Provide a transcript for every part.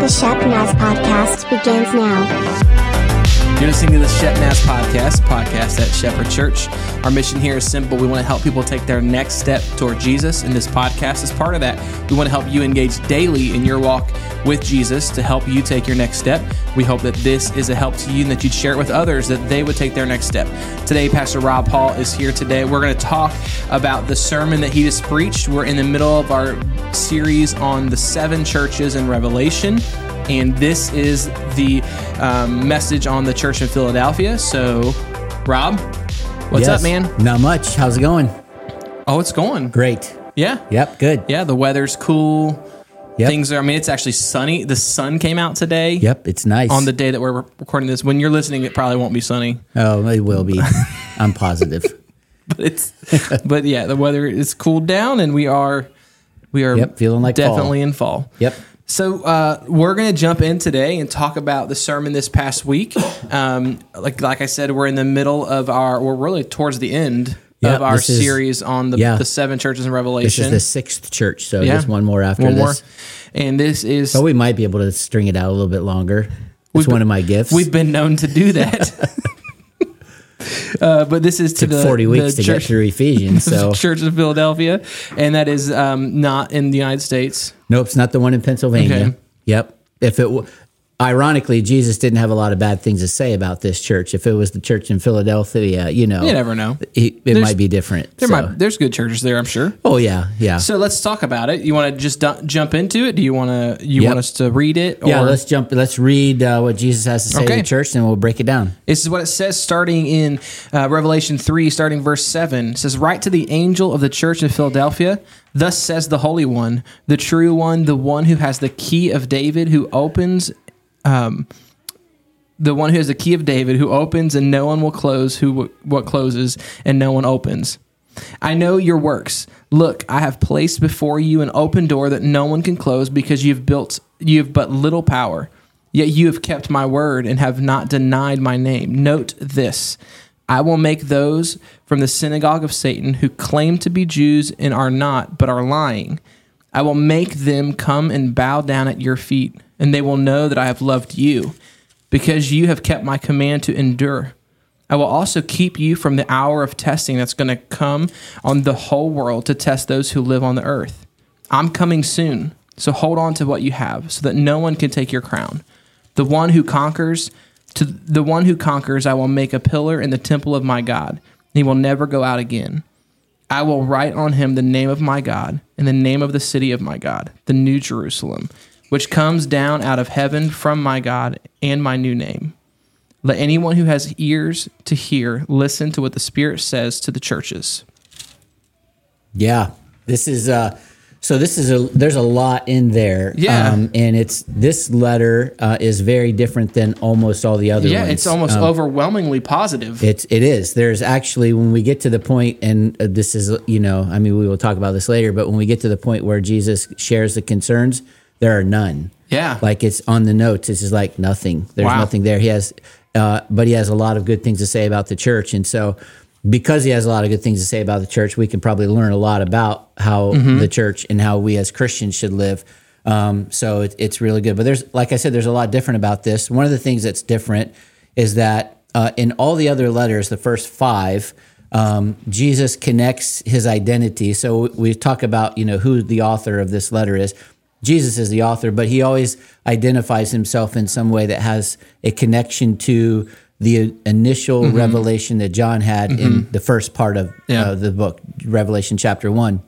The Shep Naz podcast begins now. You're listening to the Shep Naz podcast, podcast at Shepherd Church. Our mission here is simple. We want to help people take their next step toward Jesus, and this podcast is part of that. We want to help you engage daily in your walk with Jesus to help you take your next step. We hope that this is a help to you and that you'd share it with others, that they would take their next step. Today, Pastor Rob Paul is here today. We're going to talk about the sermon that he just preached. We're in the middle of our series on the seven churches in Revelation and this is the um, message on the church in Philadelphia. So, Rob, what's Yes. up, man? Not much. How's it going? Oh, it's going. Great. Yeah. Yep. Good. Yeah, the weather's cool. Yep. Things are, I mean, it's actually sunny. The sun came out today. Yep. It's nice. On the day that we're recording this. When you're listening, it probably won't be sunny. oh, it will be. I'm positive. But it's, but yeah, the weather is cooled down and we are, we are Yep, feeling like fall. definitely in fall. Yep. So uh, we're going to jump in today and talk about the sermon this past week. Um, like like I said, we're in the middle of our, we're really towards the end Yeah, of our this is- series on the, yeah. the seven churches in Revelation. This is the sixth church, so Yeah. just one more after One this. more, and this is But we might be able to string it out a little bit longer. It's been- one of my gifts. we've been known to do that. uh, but this is to took the 40 weeks the to church, get through Ephesians. So Church of Philadelphia, and that is um, not in the United States. nope, it's not the one in Pennsylvania. Okay. Yep. If it, w- ironically, Jesus didn't have a lot of bad things to say about this church. If it was the church in Philadelphia, you know, You never know. it might be different. There so. might there's good churches there, I'm sure. oh yeah, yeah. So let's talk about it. You want to just du- jump into it? Do you want to you Yep. want us to read it? yeah, let's jump. Let's read uh, what Jesus has to say Okay. to the church, and we'll break it down. This is what it says starting in uh, Revelation 3, starting verse 7. It says, Write to the angel of the church in Philadelphia. Thus says the Holy One, the true one, the one who has the key of David, who opens, um, the one who has the key of David, who opens and no one will close, who what closes and no one opens. I know your works. Look, I have placed before you an open door that no one can close because you've built you have but little power. Yet you have kept my word and have not denied my name. Note this. I will make those from the synagogue of Satan who claim to be Jews and are not, but are lying. I will make them come and bow down at your feet, and they will know that I have loved you, because you have kept my command to endure. I will also keep you from the hour of testing that's going to come on the whole world to test those who live on the earth. I'm coming soon, so hold on to what you have, so that no one can take your crown. The one who conquers, to the one who conquers, I will make a pillar in the temple of my God. He will never go out again. I will write on him the name of my God and the name of the city of my God, the New Jerusalem, which comes down out of heaven from my God and my new name. Let anyone who has ears to hear listen to what the Spirit says to the churches. Yeah, this is uh so this is a there's a lot in there. Yeah. um, and it's this letter uh, is very different than almost all the other Yeah, ones. it's almost Um, overwhelmingly positive. It's it is. There's actually when we get to the point, and uh, this is you know, I mean, we will talk about this later, but when we get to the point where Jesus shares the concerns, there are none. Yeah. like it's on the notes. It's just like nothing. There's Wow. nothing there. He has, uh, but he has a lot of good things to say about the church, and so because he has a lot of good things to say about the church, we can probably learn a lot about how Mm-hmm. the church and how we as Christians should live. Um, so it, it's really good. But there's, like I said, there's a lot different about this. One of the things that's different is that uh, in all the other letters, the first five, um, Jesus connects his identity. So we talk about, you know, who the author of this letter is. Jesus is the author, but he always identifies himself in some way that has a connection to the initial revelation that John had in the first part of Yeah. uh, the book, Revelation chapter one.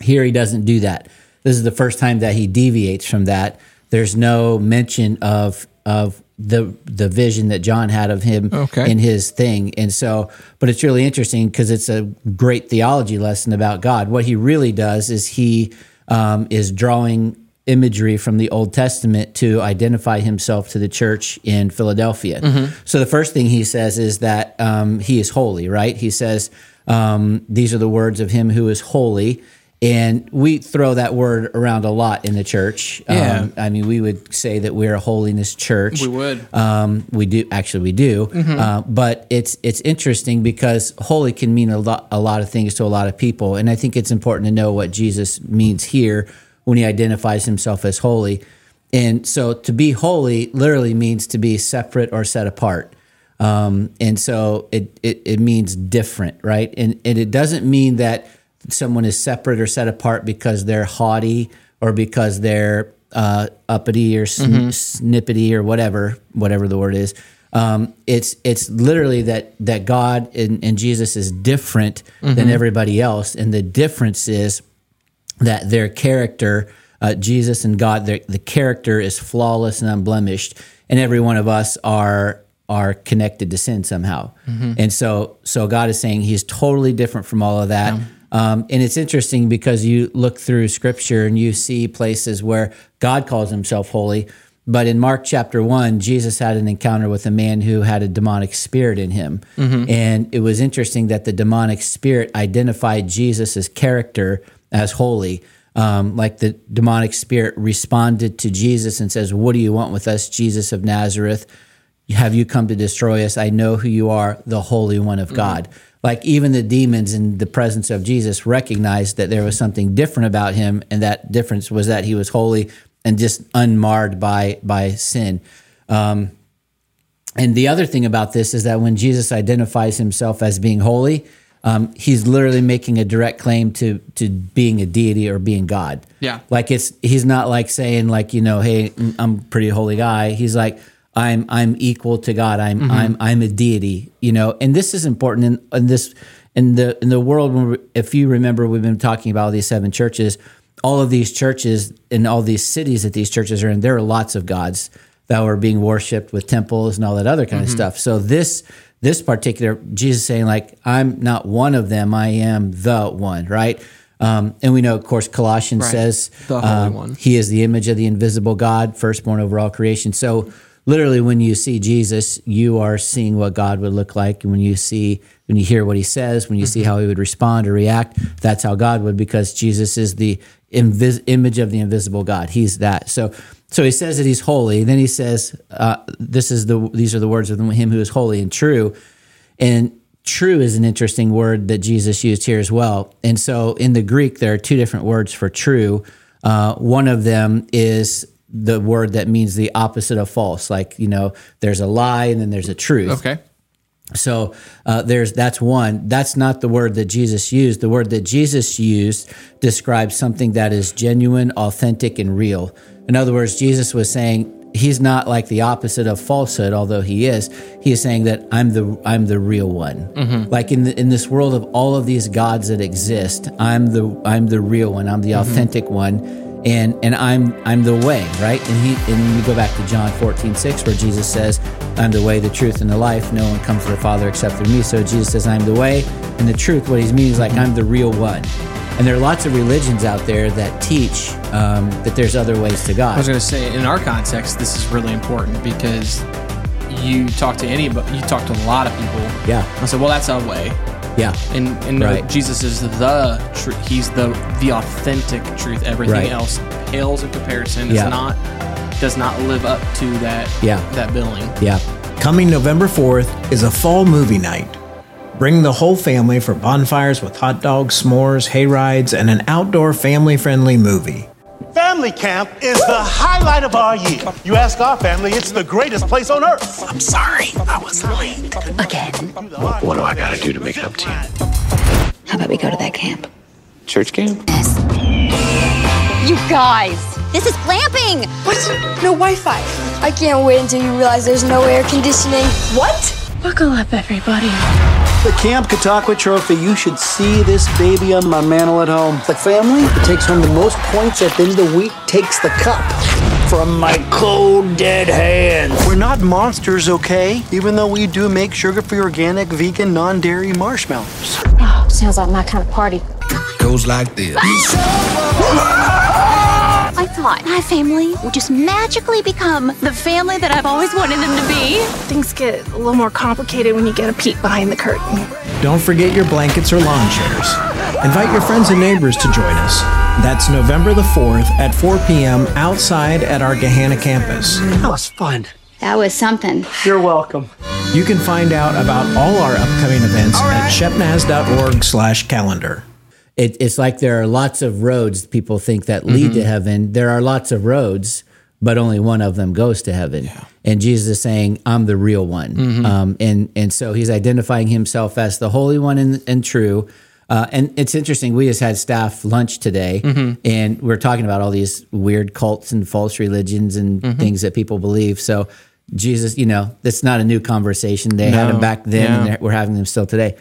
Here he doesn't do that. This is the first time that he deviates from that. There's no mention of of the the vision that John had of him Okay. in his thing. And so, but it's really interesting because it's a great theology lesson about God. What he really does is he um, is drawing imagery from the Old Testament to identify himself to the church in Philadelphia. So the first thing he says is that um, he is holy, right? He says, um, These are the words of him who is holy. And we throw that word around a lot in the church. Yeah. Um, I mean, we would say that we're a holiness church. We would. Um, we do actually we do, uh, but it's it's interesting because holy can mean a lot a lot of things to a lot of people, and I think it's important to know what Jesus means here when he identifies himself as holy. and so to be holy literally means to be separate or set apart. Um, and so it, it, it means different, right? And, and it doesn't mean that someone is separate or set apart because they're haughty or because they're uh, uppity or sn- snippety or whatever, whatever the word is. Um, it's it's literally that that God and, and Jesus is different than everybody else, and the difference is that their character, uh, Jesus and God, their, the character is flawless and unblemished, and every one of us are are connected to sin somehow. And so, so God is saying He's totally different from all of that. Um, and it's interesting because you look through Scripture and you see places where God calls Himself holy. But in Mark chapter one, Jesus had an encounter with a man who had a demonic spirit in him. And it was interesting that the demonic spirit identified Jesus' character as holy. Um, like the demonic spirit responded to Jesus and says, What do you want with us, Jesus of Nazareth? Have you come to destroy us? I know who you are, the Holy One of God. Like even the demons in the presence of Jesus recognized that there was something different about him, and that difference was that he was holy and just unmarred by by sin. Um, and the other thing about this is that when Jesus identifies himself as being holy, um, he's literally making a direct claim to to being a deity or being God. Yeah. like it's he's not like saying like you know, hey, I'm a pretty holy guy. He's like I'm I'm equal to God. I'm I'm I'm a deity. You know, and this is important in, in this in the in the world. When we, if you remember, we've been talking about these seven churches. All of these churches and all these cities that these churches are in, there are lots of gods that were being worshipped with temples and all that other kind of stuff. So this this particular Jesus saying like I'm not one of them, I am the one, right? Um, and we know, of course, Colossians Right. says The Holy um, One. He is the image of the invisible God, firstborn over all creation. So literally, when you see Jesus, you are seeing what God would look like. And when you see, when you hear what He says, when you see how He would respond or react, that's how God would, because Jesus is the invis- image of the invisible God. He's that. So. So he says that he's holy. Then he says, uh, "This is the these are the words of him who is holy and true." And true is an interesting word that Jesus used here as well. And so in the Greek, there are two different words for true. Uh, one of them is the word that means the opposite of false. Like, you know, there's a lie and then there's a truth. Okay. So uh, there's that's one. That's not the word that Jesus used. The word that Jesus used describes something that is genuine, authentic, and real. In other words, Jesus was saying he's not like the opposite of falsehood, although he is. He is saying that I'm the I'm the real one. Like in the, in this world of all of these gods that exist, I'm the I'm the real one. I'm the authentic one and and I'm I'm the way, right? And he and you go back to John 14, 6, where Jesus says, I'm the way, the truth, and the life. No one comes to the Father except through me. So Jesus says, I'm the way and the truth. What he's means is like I'm the real one. And there are lots of religions out there that teach um, that there's other ways to God. I was going to say, in our context, this is really important because you talk to anybody, you talk to a lot of people. Yeah, I said, well, that's a way. Yeah, And, and no, Jesus is the truth. He's the the authentic truth. Everything Right. else pales in comparison. It's Yeah. not does not live up to that Yeah. that billing. yeah. Coming November 4th is a fall movie night. Bring the whole family for bonfires with hot dogs, s'mores, hay rides, and an outdoor family friendly movie. Family camp is the highlight of our year. You ask our family, it's the greatest place on earth. I'm sorry, I was late. Again. What do I gotta do to make it up to you? How about we go to that camp? Church camp? Yes. You guys, this is glamping. What? No Wi-Fi. I can't wait until you realize there's no air conditioning. What? Buckle up, everybody. The Camp Catawba Trophy, you should see this baby on my mantle at home. The family that takes home the most points at the end of the week takes the cup. From my cold, dead hands. We're not monsters, okay? Even though we do make sugar-free, organic, vegan, non-dairy marshmallows. Oh, sounds like my kind of party. Goes like this. I thought my family would just magically become the family that I've always wanted them to be. Things get a little more complicated when you get a peek behind the curtain. Don't forget your blankets or lawn chairs. Invite your friends and neighbors to join us. That's November the 4th at 4 p.m. outside at our Gahanna campus. That was fun. That was something. You're welcome. You can find out about all our upcoming events at shepnaz.org slash calendar. It, it's like there are lots of roads people think that lead to heaven. There are lots of roads, but only one of them goes to heaven. And Jesus is saying, "I'm the real one," Mm-hmm. um, and and so he's identifying himself as the Holy One and, and true. Uh, and it's interesting. We just had staff lunch today, Mm-hmm. and we're talking about all these weird cults and false religions and Mm-hmm. things that people believe. So Jesus, you know, that's not a new conversation. They had them back then, and Yeah. they're- we're having them still today.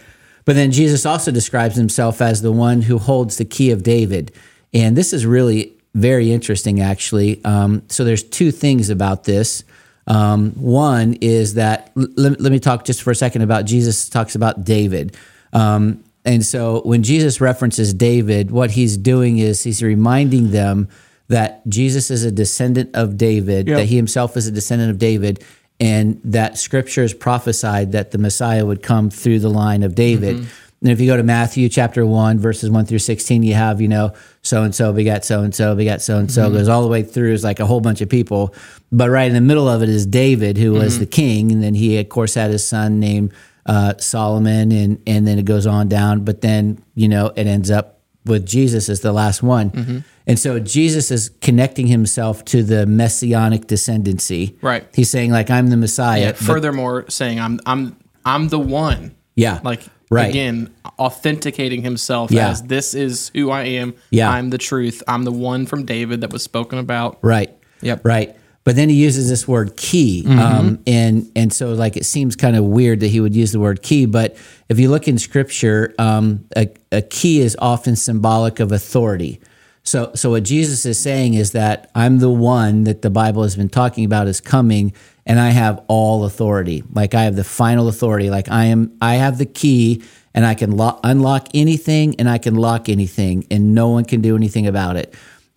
But then Jesus also describes himself as the one who holds the key of David. And this is really very interesting, actually. Um, so there's two things about this. Um, one is that, l- let, me talk just for a second about Jesus talks about David. Um, and so when Jesus references David, what he's doing is he's reminding them that Jesus is a descendant of David, Yep. that he himself is a descendant of David, and that scriptures prophesied that the Messiah would come through the line of David. Mm-hmm. And if you go to Matthew chapter 1, verses 1 through 16, you have, you know, so and so begat so and so, begat so and so, goes all the way through, is like a whole bunch of people. But right in the middle of it is David, who was mm-hmm. the king. And then he, of course, had his son named uh, Solomon, and, and then it goes on down. But then, you know, it ends up with Jesus as the last one. Mm-hmm. And so Jesus is connecting himself to the messianic descendancy. Right. He's saying, like, I'm the Messiah. Yeah, furthermore, saying I'm I'm I'm the one. Yeah, Like right. again, authenticating himself Yeah. as this is who I am. Yeah. I'm the truth. I'm the one from David that was spoken about. Right. Yep. Right. But then he uses this word key, um, and and so like it seems kind of weird that he would use the word key. But if you look in Scripture, um, a, a key is often symbolic of authority. So so what Jesus is saying is that I'm the one that the Bible has been talking about is coming, and I have all authority. Like I have the final authority. Like I am I have the key, and I can lo- unlock anything, and I can lock anything, and no one can do anything about it.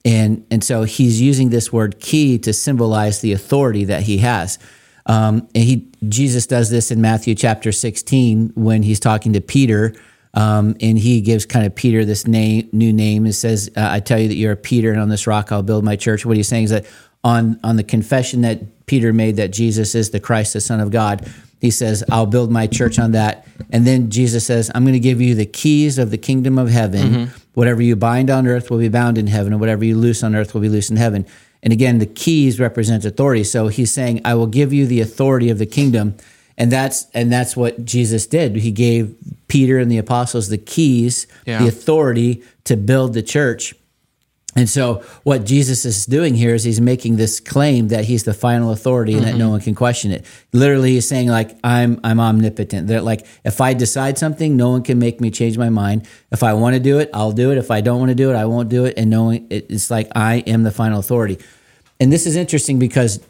And, and so he's using this word key to symbolize the authority that he has. Um, and he, Jesus does this in Matthew chapter 16 when he's talking to Peter. Um, and he gives kind of Peter this name, new name and says, uh, I tell you that you're a Peter, and on this rock I'll build my church. What he's saying is that on, on the confession that Peter made that Jesus is the Christ, the Son of God, he says, I'll build my church on that. And then Jesus says, I'm going to give you the keys of the kingdom of heaven. Whatever you bind on earth will be bound in heaven, and whatever you loose on earth will be loose in heaven. And again, the keys represent authority. So he's saying, I will give you the authority of the kingdom. And that's and that's what Jesus did. He gave Peter and the apostles the keys, Yeah. the authority to build the church. And so, what Jesus is doing here is he's making this claim that he's the final authority and that no one can question it. Literally, he's saying like I'm I'm omnipotent. That like if I decide something, no one can make me change my mind. If I want to do it, I'll do it. If I don't want to do it, I won't do it. And knowing it's like I am the final authority. And this is interesting because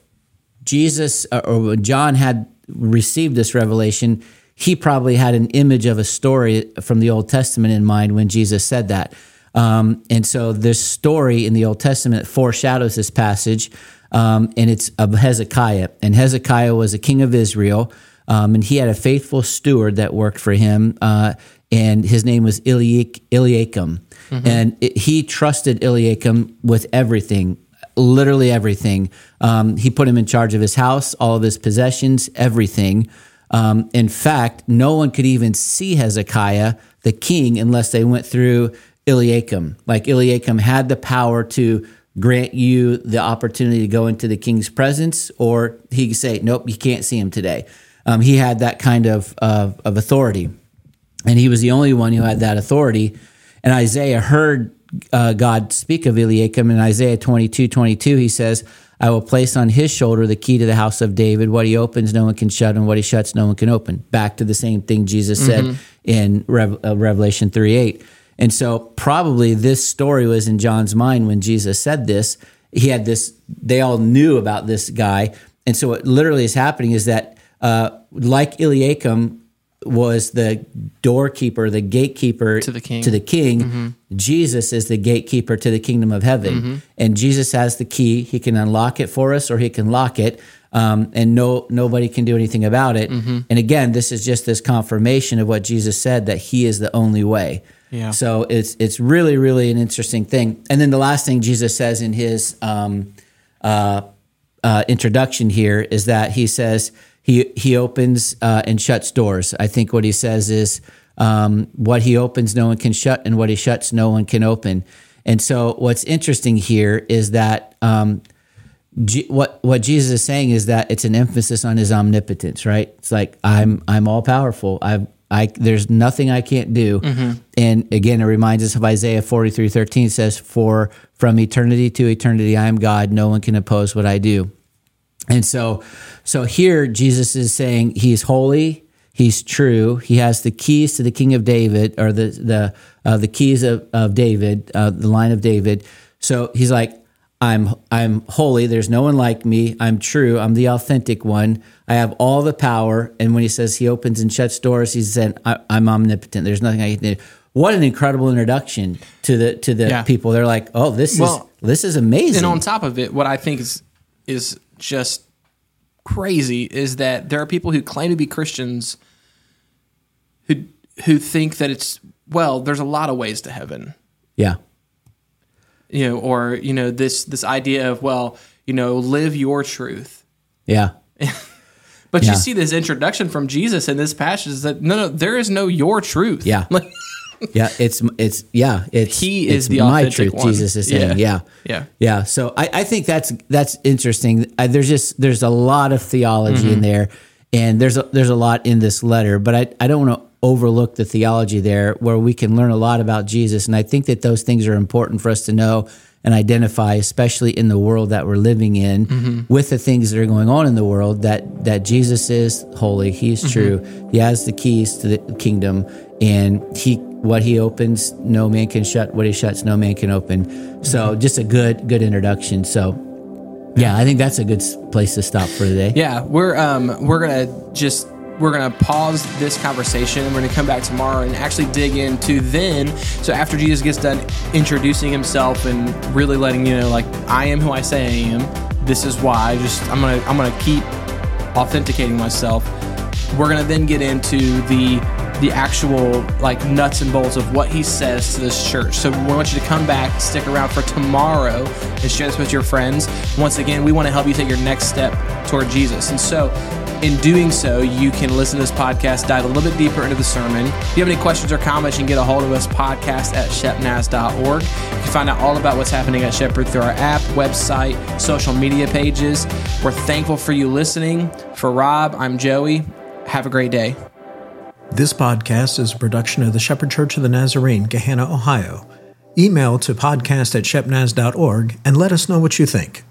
Jesus uh, or John had received this revelation, he probably had an image of a story from the Old Testament in mind when Jesus said that. Um, and so this story in the Old Testament foreshadows this passage, um, and it's of Hezekiah. And Hezekiah was a king of Israel, um, and he had a faithful steward that worked for him, uh, and his name was Eliak- Eliakim. And it, he trusted Eliakim with everything literally everything. Um, he put him in charge of his house, all of his possessions, everything. Um, in fact, no one could even see Hezekiah, the king, unless they went through Eliakim. Like Eliakim had the power to grant you the opportunity to go into the king's presence, or he could say, "Nope, you can't see him today." Um, he had that kind of, of of authority, and he was the only one who had that authority. And Isaiah heard uh, God speak of Eliakim in Isaiah 22, 22. He says, I will place on his shoulder the key to the house of David. What he opens, no one can shut, and what he shuts, no one can open. Back to the same thing Jesus said in Rev- uh, Revelation 3 8. And so, probably this story was in John's mind when Jesus said this. He had this, they all knew about this guy. And so, what literally is happening is that, uh, like Eliakim, was the doorkeeper, the gatekeeper To the king. To the king. Jesus is the gatekeeper to the kingdom of heaven, and Jesus has the key. He can unlock it for us, or he can lock it, um, and no nobody can do anything about it. And again, this is just this confirmation of what Jesus said that He is the only way. Yeah. So it's it's really really an interesting thing. And then the last thing Jesus says in his um, uh, uh, introduction here is that he says he he opens uh, and shuts doors. I think what he says is um, what he opens, no one can shut, and what he shuts, no one can open. And so what's interesting here is that um, G- what what Jesus is saying is that it's an emphasis on his omnipotence, right? It's like I'm I'm all powerful. I I there's nothing I can't do. And again, it reminds us of Isaiah 43, 13 says, For from eternity to eternity I am God, no one can oppose what I do. And so so here Jesus is saying he's holy, he's true, he has the keys to the king of David, or the the uh, the keys of, of David, uh, the line of David. So he's like, I'm I'm holy. There's no one like me. I'm true. I'm the authentic one. I have all the power. And when he says he opens and shuts doors, he's saying I, I'm omnipotent. There's nothing I can do. What an incredible introduction to the to the Yeah. people. They're like, oh, this Well, is this is amazing. And on top of it, what I think is is just crazy is that there are people who claim to be Christians who who think that it's well, there's a lot of ways to heaven. yeah, You know, or you know, this this idea of well, you know, live your truth. yeah, But Yeah. you see this introduction from Jesus in this passage is that no, no, there is no your truth. Yeah. Like, yeah. It's it's yeah. It's He is it's the my authentic truth. one. Jesus is saying, Yeah. yeah, Yeah. yeah. So I, I think that's that's interesting. I, there's just there's a lot of theology Mm-hmm. in there, and there's a, there's a lot in this letter. But I I don't want to overlook the theology there, where we can learn a lot about Jesus, and I think that those things are important for us to know and identify, especially in the world that we're living in, Mm-hmm. with the things that are going on in the world. That that Jesus is holy, He's Mm-hmm. true, He has the keys to the kingdom, and He what He opens, no man can shut. What He shuts, no man can open. So Mm-hmm. just a good good introduction. So. Yeah, I think that's a good place to stop for today. Yeah, we're um we're gonna just we're gonna pause this conversation and we're gonna come back tomorrow and actually dig into then. So after Jesus gets done introducing himself and really letting you know, like I am who I say I am. This is why. I just I'm gonna I'm gonna keep authenticating myself. We're gonna then get into the the actual like nuts and bolts of what he says to this church. So we want you to come back, stick around for tomorrow, and share this with your friends. Once again, we want to help you take your next step toward Jesus. And so, in doing so, you can listen to this podcast, dive a little bit deeper into the sermon. If you have any questions or comments, you can get a hold of us podcast at shepnaz.org. You can find out all about what's happening at Shepherd through our app, website, social media pages. We're thankful for you listening. For Rob, I'm Joey. Have a great day. This podcast is a production of the Shepherd Church of the Nazarene, Gahanna, Ohio. Email to podcast at shepnaz.org and let us know what you think.